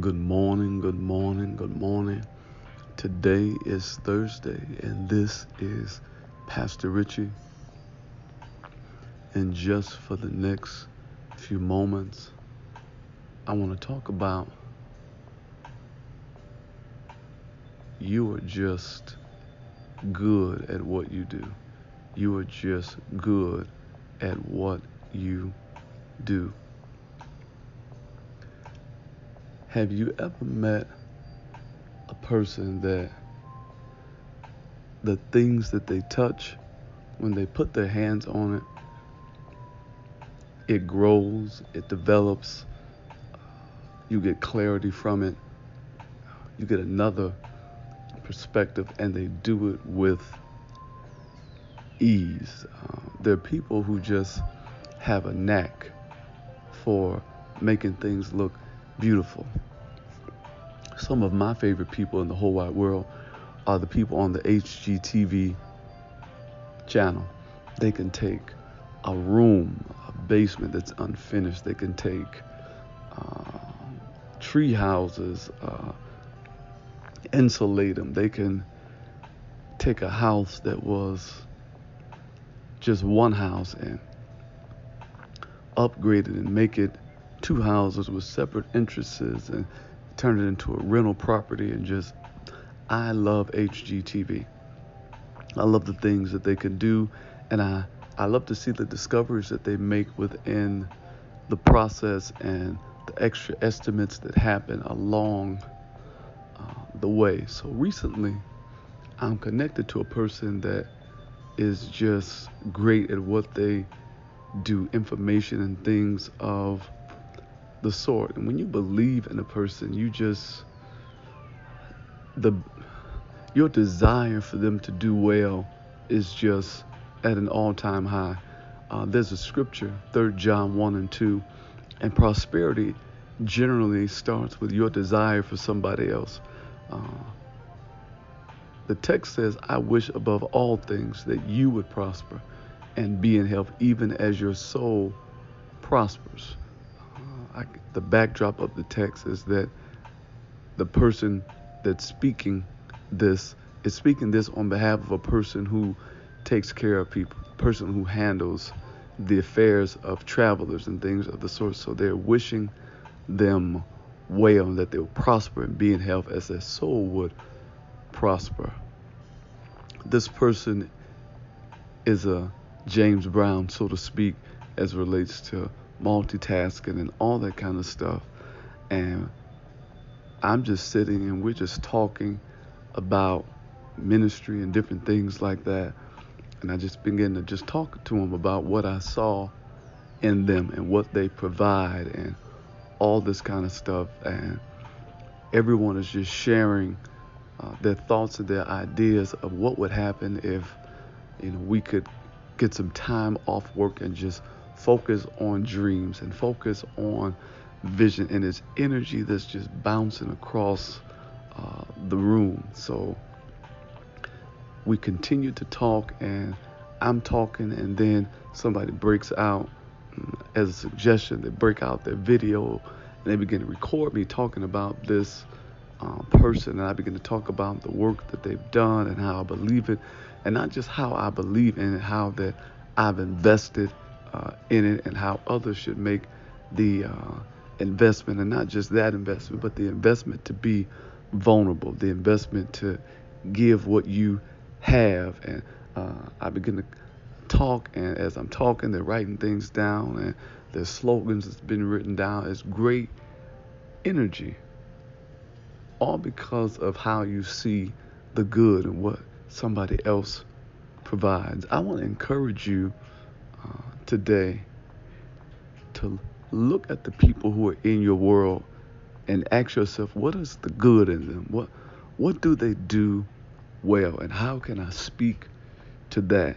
Good morning, good morning, good morning. Today is Thursday, and this is Pastor Richie. And just for the next few moments, I want to talk about you are just good at what you do. You are just good at what you do. Have you ever met a person that the things that they touch, when they put their hands on it, it grows, it develops, you get clarity from it, you get another perspective, and they do it with ease. Uh, there are people who just have a knack for making things look beautiful. Some of my favorite people in the whole wide world are the people on the HGTV channel. They can take a room, a basement that's unfinished. They can take uh, tree houses, uh, insulate them. They can take a house that was just one house and upgrade it and make it two houses with separate entrances and turn it into a rental property and just I love HGTV. I love the things that they can do and I I love to see the discoveries that they make within the process and the extra estimates that happen along uh, the way. So recently, I'm connected to a person that is just great at what they do, information and things of the sort. And when you believe in a person, you just the your desire for them to do well is just at an all-time high. Uh, there's a scripture, 3 John 1 and 2, and prosperity generally starts with your desire for somebody else. Uh, the text says, I wish above all things that you would prosper and be in health, even as your soul prospers. I, the backdrop of the text is that the person that's speaking this is speaking this on behalf of a person who takes care of people, person who handles the affairs of travelers and things of the sort. So they're wishing them well that they'll prosper and be in health as their soul would prosper. This person is a James Brown, so to speak, as relates to multitasking and all that kind of stuff. And I'm just sitting and we're just talking about ministry and different things like that. And I just begin to just talk to him about what I saw in them and what they provide and all this kind of stuff. And everyone is just sharing uh, their thoughts and their ideas of what would happen if, you know, we could get some time off work and just focus on dreams and focus on vision and its energy that's just bouncing across uh, the room. So we continue to talk, and I'm talking, and then somebody breaks out mm, as a suggestion. They break out their video and they begin to record me talking about this uh, person, and I begin to talk about the work that they've done and how I believe it, and not just how I believe in it, how that I've invested uh, in it and how others should make the uh, investment and not just that investment, but the investment to be vulnerable, the investment to give what you have. And uh, I begin to talk, and as I'm talking, they're writing things down, and there's slogans that's been written down. It's great energy, all because of how you see the good and what somebody else provides. I want to encourage you today to look at the people who are in your world and ask yourself, what is the good in them? What what do they do well, and how can I speak to that?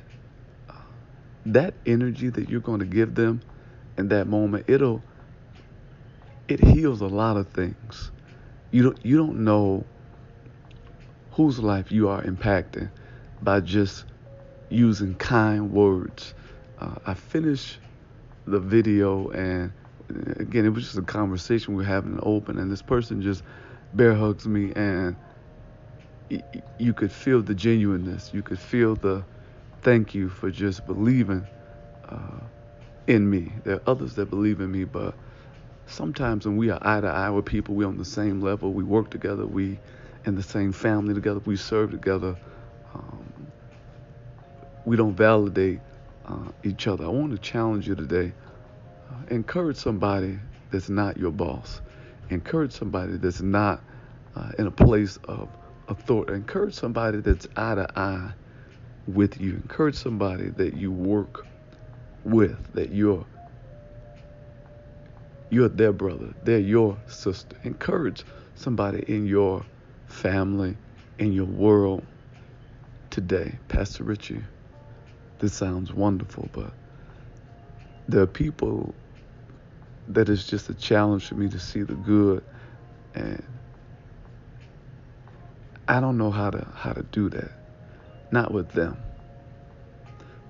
That energy that you're going to give them in that moment, it'll it heals a lot of things. You don't you don't know whose life you are impacting by just using kind words uh, I finished the video and again, it was just a conversation we were having open, and this person just bear hugs me, and you could feel the genuineness. You could feel the thank you for just believing uh, in me. There are others that believe in me, but sometimes when we are eye to eye with people, we're on the same level. We work together. We in the same family together. We serve together. Um, we don't validate uh, each other. I want to challenge you today. Uh, encourage somebody that's not your boss. Encourage somebody that's not uh, in a place of authority. Encourage somebody that's eye to eye with you. Encourage somebody that you work with, that you're you're their brother, they're your sister. Encourage somebody in your family, in your world today. Pastor Richie, this sounds wonderful, but there are people that is just a challenge for me to see the good and I don't know how to how to do that. Not with them.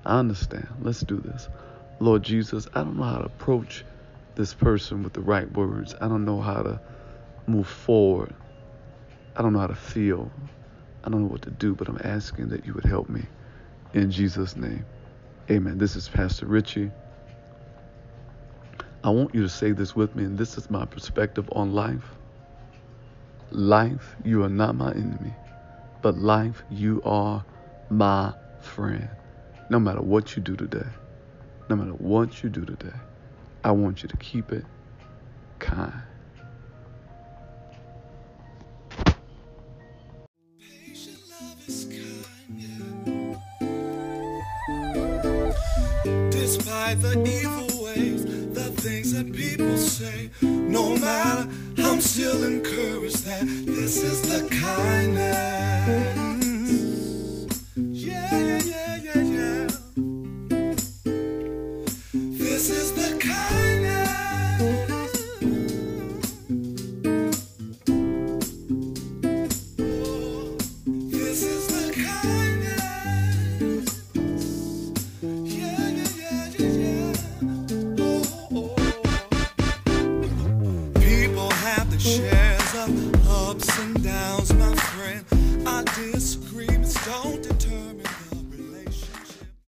I understand. Let's do this. Lord Jesus, I don't know how to approach this person with the right words. I don't know how to move forward. I don't know how to feel. I don't know what to do, but I'm asking that you would help me. In Jesus' name. Amen. This is Pastor Richie. I want you to say this with me, and this is my perspective on life. Life, you are not my enemy, but life, you are my friend. No matter what you do today, no matter what you do today, I want you to keep it kind. Despite the evil ways, the things that people say, no matter I'm still encouraged that this is the kindness. Yeah, yeah, yeah, yeah, yeah. This is the kindness.